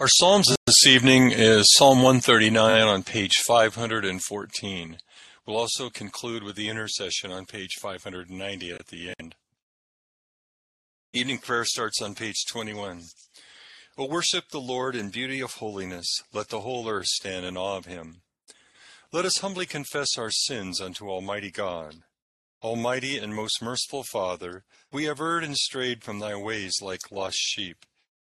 Our Psalms this evening is Psalm 139 on page 514. We'll also conclude with the intercession on page 590 at the end. Evening prayer starts on page 21. O worship the Lord in beauty of holiness. Let the whole earth stand in awe of him. Let us humbly confess our sins unto Almighty God. Almighty and most merciful Father, we have erred and strayed from thy ways like lost sheep.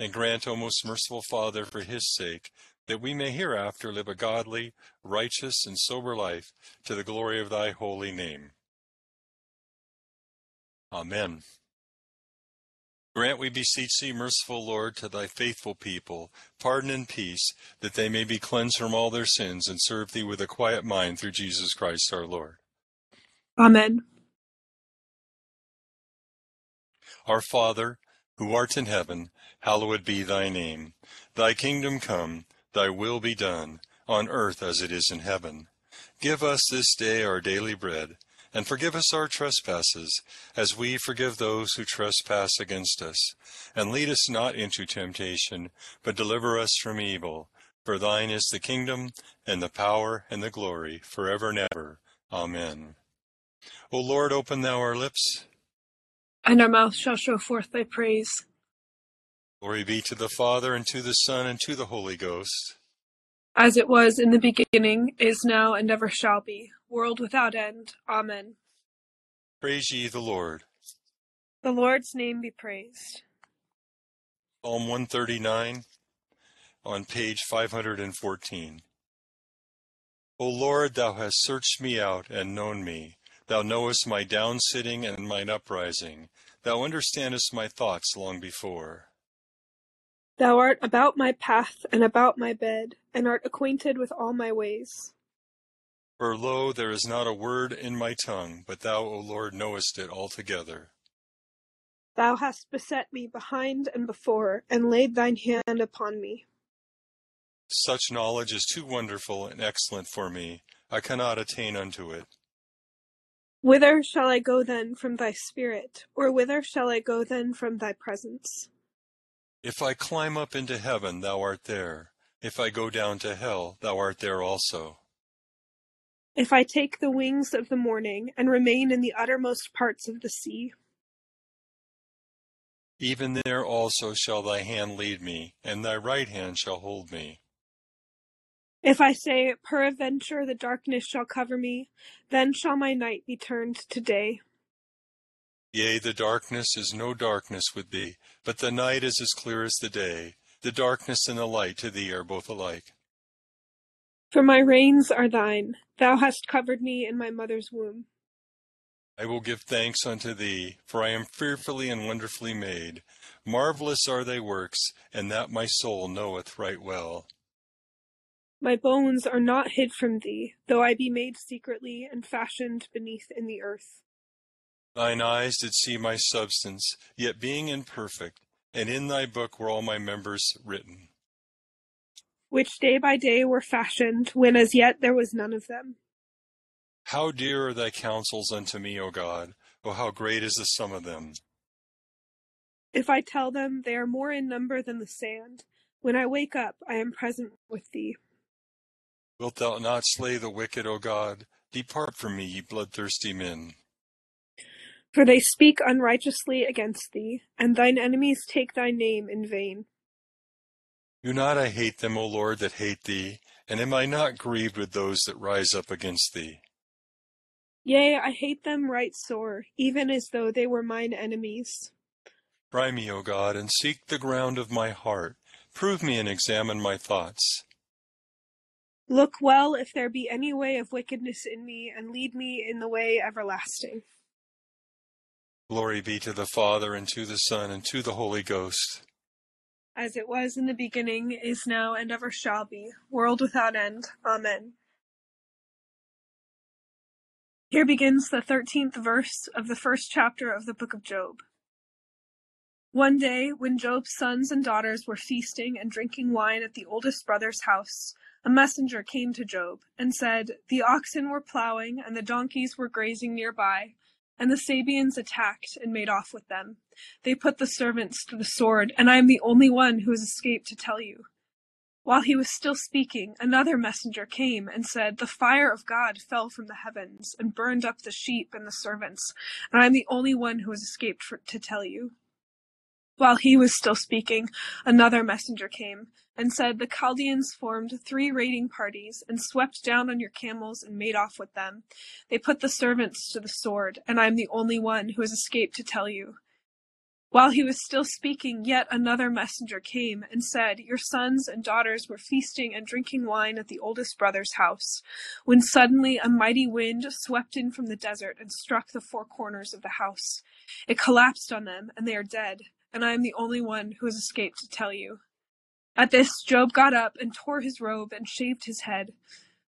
And grant, O most merciful Father, for his sake, that we may hereafter live a godly, righteous, and sober life, to the glory of thy holy name. Amen. Grant, we beseech thee, merciful Lord, to thy faithful people, pardon and peace, that they may be cleansed from all their sins and serve thee with a quiet mind through Jesus Christ our Lord. Amen. Our Father, who art in heaven, hallowed be thy name. Thy kingdom come, thy will be done, on earth as it is in heaven. Give us this day our daily bread and forgive us our trespasses, as we forgive those who trespass against us. And lead us not into temptation, but deliver us from evil. For thine is the kingdom, and the power, and the glory, for ever and ever. Amen. O Lord, open thou our lips. And our mouth shall show forth thy praise. Glory be to the Father, and to the Son, and to the Holy Ghost. As it was in the beginning, is now, and ever shall be world without end. Amen. Praise ye the Lord. The Lord's name be praised. Psalm 139 on page 514. O Lord, thou hast searched me out and known me. Thou knowest my downsitting and mine uprising. Thou understandest my thoughts long before. Thou art about my path and about my bed, and art acquainted with all my ways. For lo, there is not a word in my tongue, but thou, O Lord, knowest it altogether. Thou hast beset me behind and before, and laid thine hand upon me. Such knowledge is too wonderful and excellent for me. I cannot attain unto it. Whither shall I go then from thy spirit, or whither shall I go then from thy presence? If I climb up into heaven, thou art there. If I go down to hell, thou art there also. If I take the wings of the morning, and remain in the uttermost parts of the sea, even there also shall thy hand lead me, and thy right hand shall hold me. If I say, Peradventure the darkness shall cover me, then shall my night be turned to day. Yea, the darkness is no darkness with thee, but the night is as clear as the day. The darkness and the light to thee are both alike. For my reins are thine, thou hast covered me in my mother's womb. I will give thanks unto thee, for I am fearfully and wonderfully made. Marvelous are thy works, and that my soul knoweth right well. My bones are not hid from thee, though I be made secretly and fashioned beneath in the earth. Thine eyes did see my substance, yet being imperfect, and in thy book were all my members written which day by day were fashioned, when as yet there was none of them. How dear are thy counsels unto me, O God! O how great is the sum of them! If I tell them, they are more in number than the sand. When I wake up, I am present with thee. Wilt thou not slay the wicked, O God? Depart from me, ye bloodthirsty men. For they speak unrighteously against thee, and thine enemies take thy name in vain. Do not I hate them, O Lord, that hate thee? And am I not grieved with those that rise up against thee? Yea, I hate them right sore, even as though they were mine enemies. Try me, O God, and seek the ground of my heart. Prove me and examine my thoughts. Look well if there be any way of wickedness in me, and lead me in the way everlasting. Glory be to the Father, and to the Son, and to the Holy Ghost as it was in the beginning, is now, and ever shall be, world without end. Amen. Here begins the thirteenth verse of the first chapter of the book of Job. One day, when Job's sons and daughters were feasting and drinking wine at the oldest brother's house, a messenger came to Job and said, The oxen were plowing and the donkeys were grazing nearby, and the Sabeans attacked and made off with them. They put the servants to the sword, and I am the only one who has escaped to tell you. While he was still speaking, another messenger came and said, The fire of God fell from the heavens and burned up the sheep and the servants, and I am the only one who has escaped for, to tell you. While he was still speaking, another messenger came and said, The Chaldeans formed three raiding parties and swept down on your camels and made off with them. They put the servants to the sword, and I am the only one who has escaped to tell you. While he was still speaking, yet another messenger came and said, Your sons and daughters were feasting and drinking wine at the oldest brother's house, when suddenly a mighty wind swept in from the desert and struck the four corners of the house. It collapsed on them, and they are dead and I am the only one who has escaped to tell you. At this, Job got up and tore his robe and shaved his head.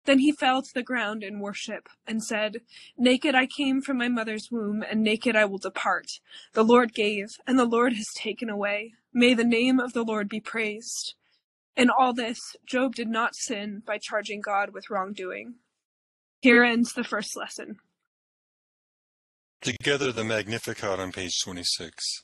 Then he fell to the ground in worship and said, Naked I came from my mother's womb, and naked I will depart. The Lord gave, and the Lord has taken away. May the name of the Lord be praised. In all this, Job did not sin by charging God with wrongdoing. Here ends the first lesson. Together the Magnificat on page 26.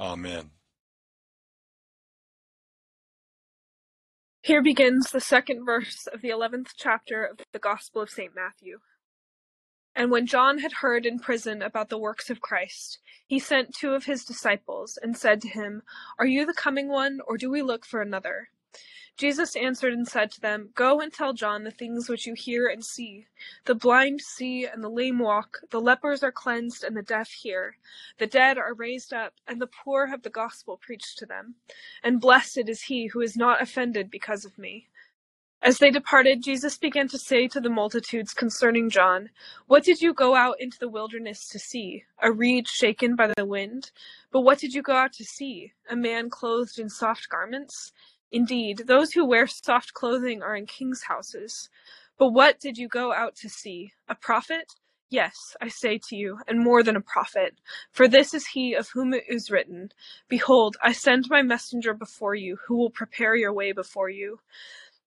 Amen. Here begins the second verse of the eleventh chapter of the Gospel of St. Matthew. And when John had heard in prison about the works of Christ, he sent two of his disciples and said to him, Are you the coming one, or do we look for another? Jesus answered and said to them, Go and tell John the things which you hear and see. The blind see, and the lame walk, the lepers are cleansed, and the deaf hear. The dead are raised up, and the poor have the gospel preached to them. And blessed is he who is not offended because of me. As they departed, Jesus began to say to the multitudes concerning John, What did you go out into the wilderness to see? A reed shaken by the wind? But what did you go out to see? A man clothed in soft garments? Indeed, those who wear soft clothing are in kings' houses. But what did you go out to see? A prophet? Yes, I say to you, and more than a prophet. For this is he of whom it is written, Behold, I send my messenger before you, who will prepare your way before you.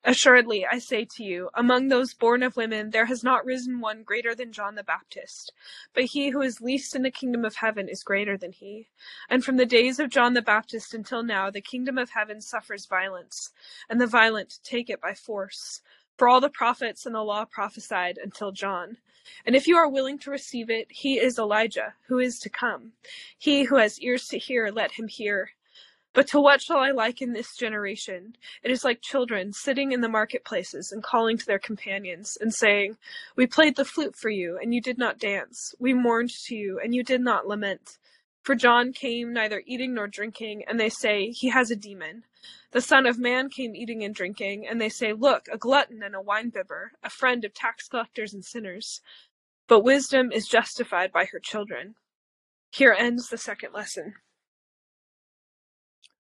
Assuredly, I say to you, among those born of women there has not risen one greater than John the Baptist, but he who is least in the kingdom of heaven is greater than he. And from the days of John the Baptist until now, the kingdom of heaven suffers violence, and the violent take it by force. For all the prophets and the law prophesied until John. And if you are willing to receive it, he is Elijah, who is to come. He who has ears to hear, let him hear. But to what shall I liken this generation? It is like children sitting in the marketplaces and calling to their companions and saying, We played the flute for you, and you did not dance. We mourned to you, and you did not lament. For John came neither eating nor drinking, and they say, He has a demon. The Son of Man came eating and drinking, and they say, Look, a glutton and a winebibber, a friend of tax collectors and sinners. But wisdom is justified by her children. Here ends the second lesson.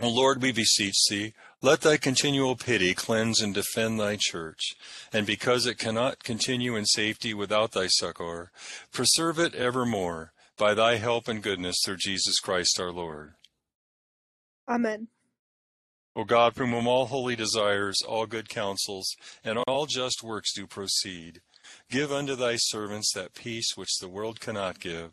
O Lord, we beseech thee, let thy continual pity cleanse and defend thy church, and because it cannot continue in safety without thy succor, preserve it evermore by thy help and goodness through Jesus Christ our Lord. Amen. O God, from whom all holy desires, all good counsels, and all just works do proceed, give unto thy servants that peace which the world cannot give,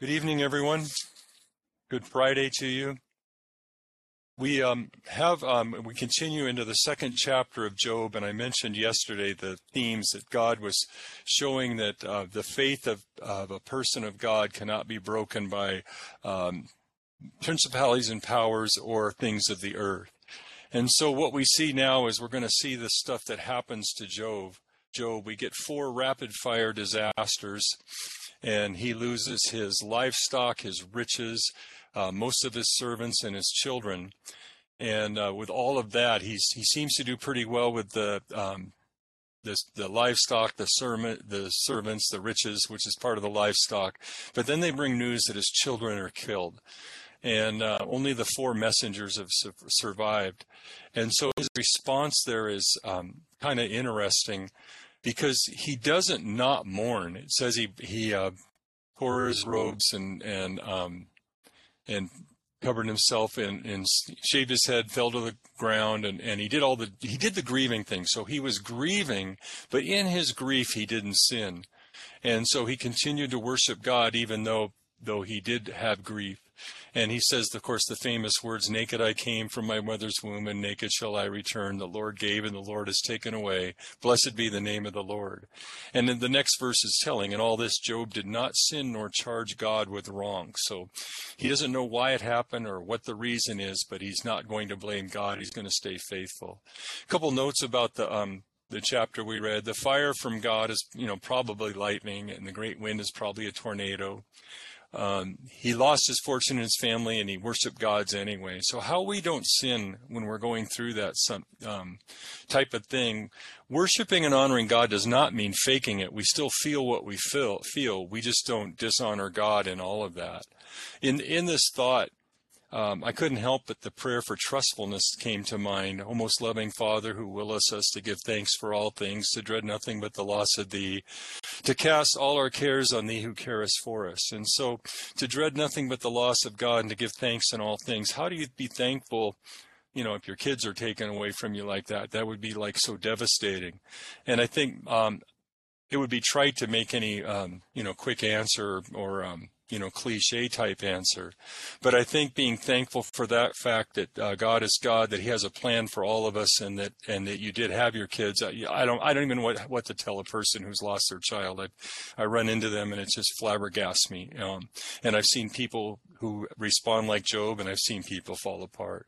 Good evening, everyone. Good Friday to you. We um, have um, we continue into the second chapter of Job, and I mentioned yesterday the themes that God was showing that uh, the faith of, of, a person of God cannot be broken by um, principalities and powers or things of the earth. And so what we see now is we're going to see the stuff that happens to Job. Job, we get four rapid fire disasters and he loses his livestock, his riches, uh, most of his servants, and his children. And uh, with all of that, he's he seems to do pretty well with the um, the, the livestock, the servant, the servants, the riches, which is part of the livestock. But then they bring news that his children are killed, and uh, only the four messengers have su- survived. And so his response there is um, kind of interesting because he doesn't not mourn. It says he he uh, tore his robes and and um, and covered himself and, and shaved his head, fell to the ground, and, and he did all the he did the grieving thing. So he was grieving, but in his grief he didn't sin, and so he continued to worship God even though though he did have grief. And he says, of course, the famous words, Naked I came from my mother's womb, and naked shall I return. The Lord gave, and the Lord has taken away. Blessed be the name of the Lord. And then the next verse is telling, in all this, Job did not sin nor charge God with wrong. So he doesn't know why it happened or what the reason is, but he's not going to blame God. He's going to stay faithful. A couple notes about the um, the chapter we read. The fire from God is, you know, probably lightning, and the great wind is probably a tornado. Um, he lost his fortune and his family, and he worshiped gods anyway. So how we don't sin when we're going through that some, um, type of thing, worshiping and honoring God does not mean faking it. We still feel what we feel. Feel we just don't dishonor God in all of that. In in this thought, um, I couldn't help but the prayer for trustfulness came to mind. O most loving Father, who willest us us to give thanks for all things, to dread nothing but the loss of Thee, to cast all our cares on Thee who carest for us. And so, to dread nothing but the loss of God and to give thanks in all things. How do you be thankful? you know, if your kids are taken away from you like that, that would be like so devastating. And I think um, it would be trite to make any, um, you know, quick answer or, um, you know, cliche type answer. But I think being thankful for that fact that uh, God is God, that He has a plan for all of us, and that and that you did have your kids. I, I don't I don't even know what what to tell a person who's lost their child. I I run into them and it just flabbergasts me. Um, and I've seen people who respond like Job, and I've seen people fall apart.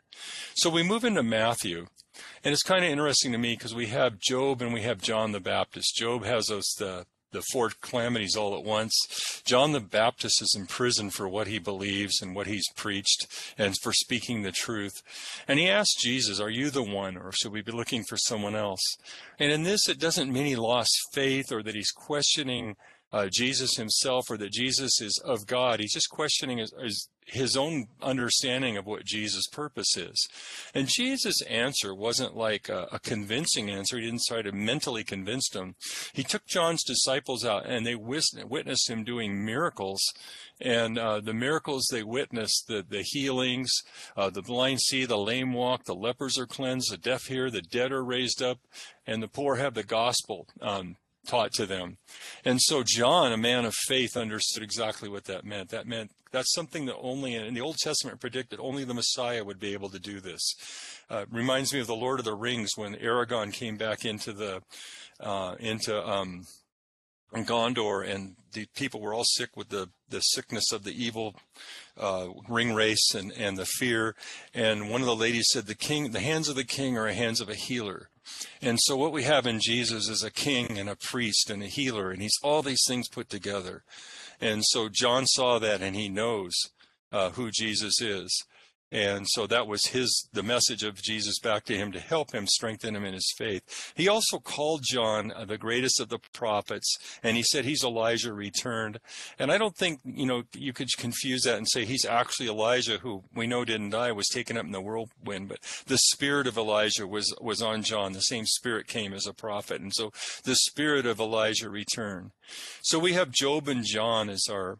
So we move into Matthew. And it's kind of interesting to me because we have Job and we have John the Baptist. Job has us the the four calamities all at once. John the Baptist is in prison for what he believes and what he's preached and for speaking the truth. And he asks Jesus, Are you the one, or should we be looking for someone else? And in this, it doesn't mean he lost faith or that he's questioning uh, Jesus himself or that Jesus is of God. He's just questioning his, his, his own understanding of what Jesus' purpose is. And Jesus' answer wasn't like a, a, convincing answer. He didn't try to mentally convince them. He took John's disciples out and they witnessed him doing miracles. And uh, the miracles they witnessed, the, the healings, uh, the blind see, the lame walk, the lepers are cleansed, the deaf hear, the dead are raised up, and the poor have the gospel. Um, taught to them. And so John, a man of faith, understood exactly what that meant. That meant that's something that only in the Old Testament predicted only the Messiah would be able to do this. Uh, reminds me of the Lord of the Rings when Aragorn came back into the uh, into um, Gondor, and the people were all sick with the, the sickness of the evil uh, Ringwraiths and, and the fear. And one of the ladies said, "The king, the hands of the king are the hands of a healer." And so what we have in Jesus is a king and a priest and a healer, and he's all these things put together. And so John saw that, and he knows uh, who Jesus is. And so that was his, the message of Jesus back to him to help him strengthen him in his faith. He also called John uh, the greatest of the prophets, and he said he's Elijah returned. And I don't think, you know, you could confuse that and say he's actually Elijah, who we know didn't die, was taken up in the whirlwind, but the spirit of Elijah was, was on John. The same spirit came as a prophet. And so the spirit of Elijah returned. So we have Job and John as our,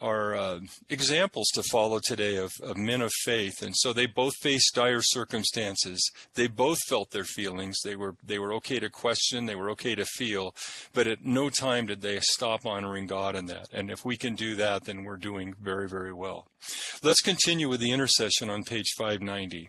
are uh, examples to follow today of, of, men of faith. And so they both faced dire circumstances. They both felt their feelings. They were they were okay to question. They were okay to feel, but at no time did they stop honoring God in that. And if we can do that, then we're doing very very well. Let's continue with the intercession on page 590.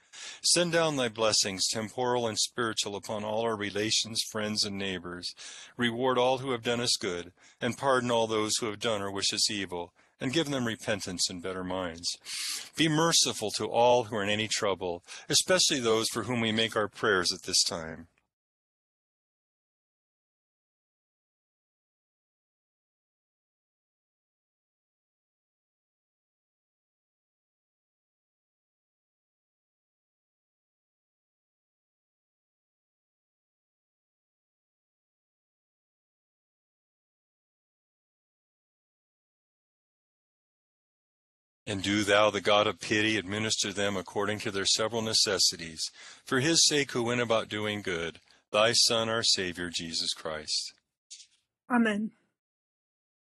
Send down thy blessings, temporal and spiritual, upon all our relations, friends, and neighbors. Reward all who have done us good, and pardon all those who have done or wish us evil, and give them repentance and better minds. Be merciful to all who are in any trouble, especially those for whom we make our prayers at this time. And do thou, the God of pity, administer them according to their several necessities, for his sake who went about doing good, thy Son, our Savior, Jesus Christ. Amen.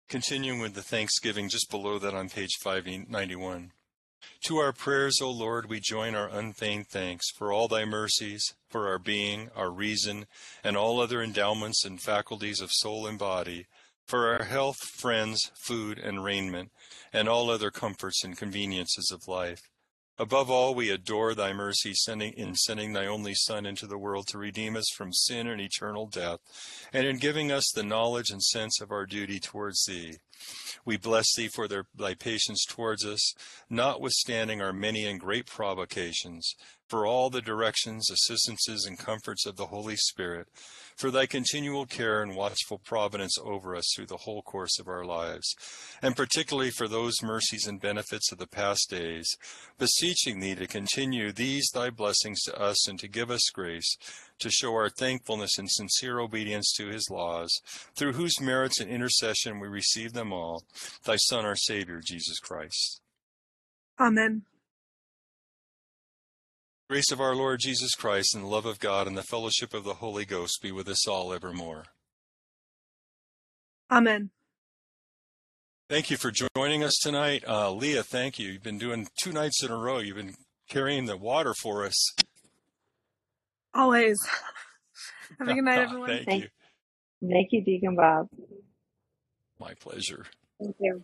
Continuing with the thanksgiving just below that on page 591. To our prayers, O Lord, we join our unfeigned thanks for all thy mercies, for our being, our reason, and all other endowments and faculties of soul and body, for our health, friends, food, and raiment and all other comforts and conveniences of life. Above all, we adore thy mercy in sending thy only Son into the world to redeem us from sin and eternal death, and in giving us the knowledge and sense of our duty towards thee. We bless thee for their, thy patience towards us, notwithstanding our many and great provocations, for all the directions, assistances, and comforts of the Holy Spirit, for thy continual care and watchful providence over us through the whole course of our lives, and particularly for those mercies and benefits of the past days, beseeching thee to continue these thy blessings to us and to give us grace to show our thankfulness and sincere obedience to his laws, through whose merits and intercession we receive them all, thy Son, our Savior, Jesus Christ. Amen. Grace of our Lord Jesus Christ and the love of God and the fellowship of the Holy Ghost be with us all evermore. Amen. Thank you for joining us tonight. Uh, Leah, thank you. You've been doing two nights in a row. You've been carrying the water for us. Always. Have a good night, everyone. thank Thank- you. Thank you, Deacon Bob. My pleasure. Thank you.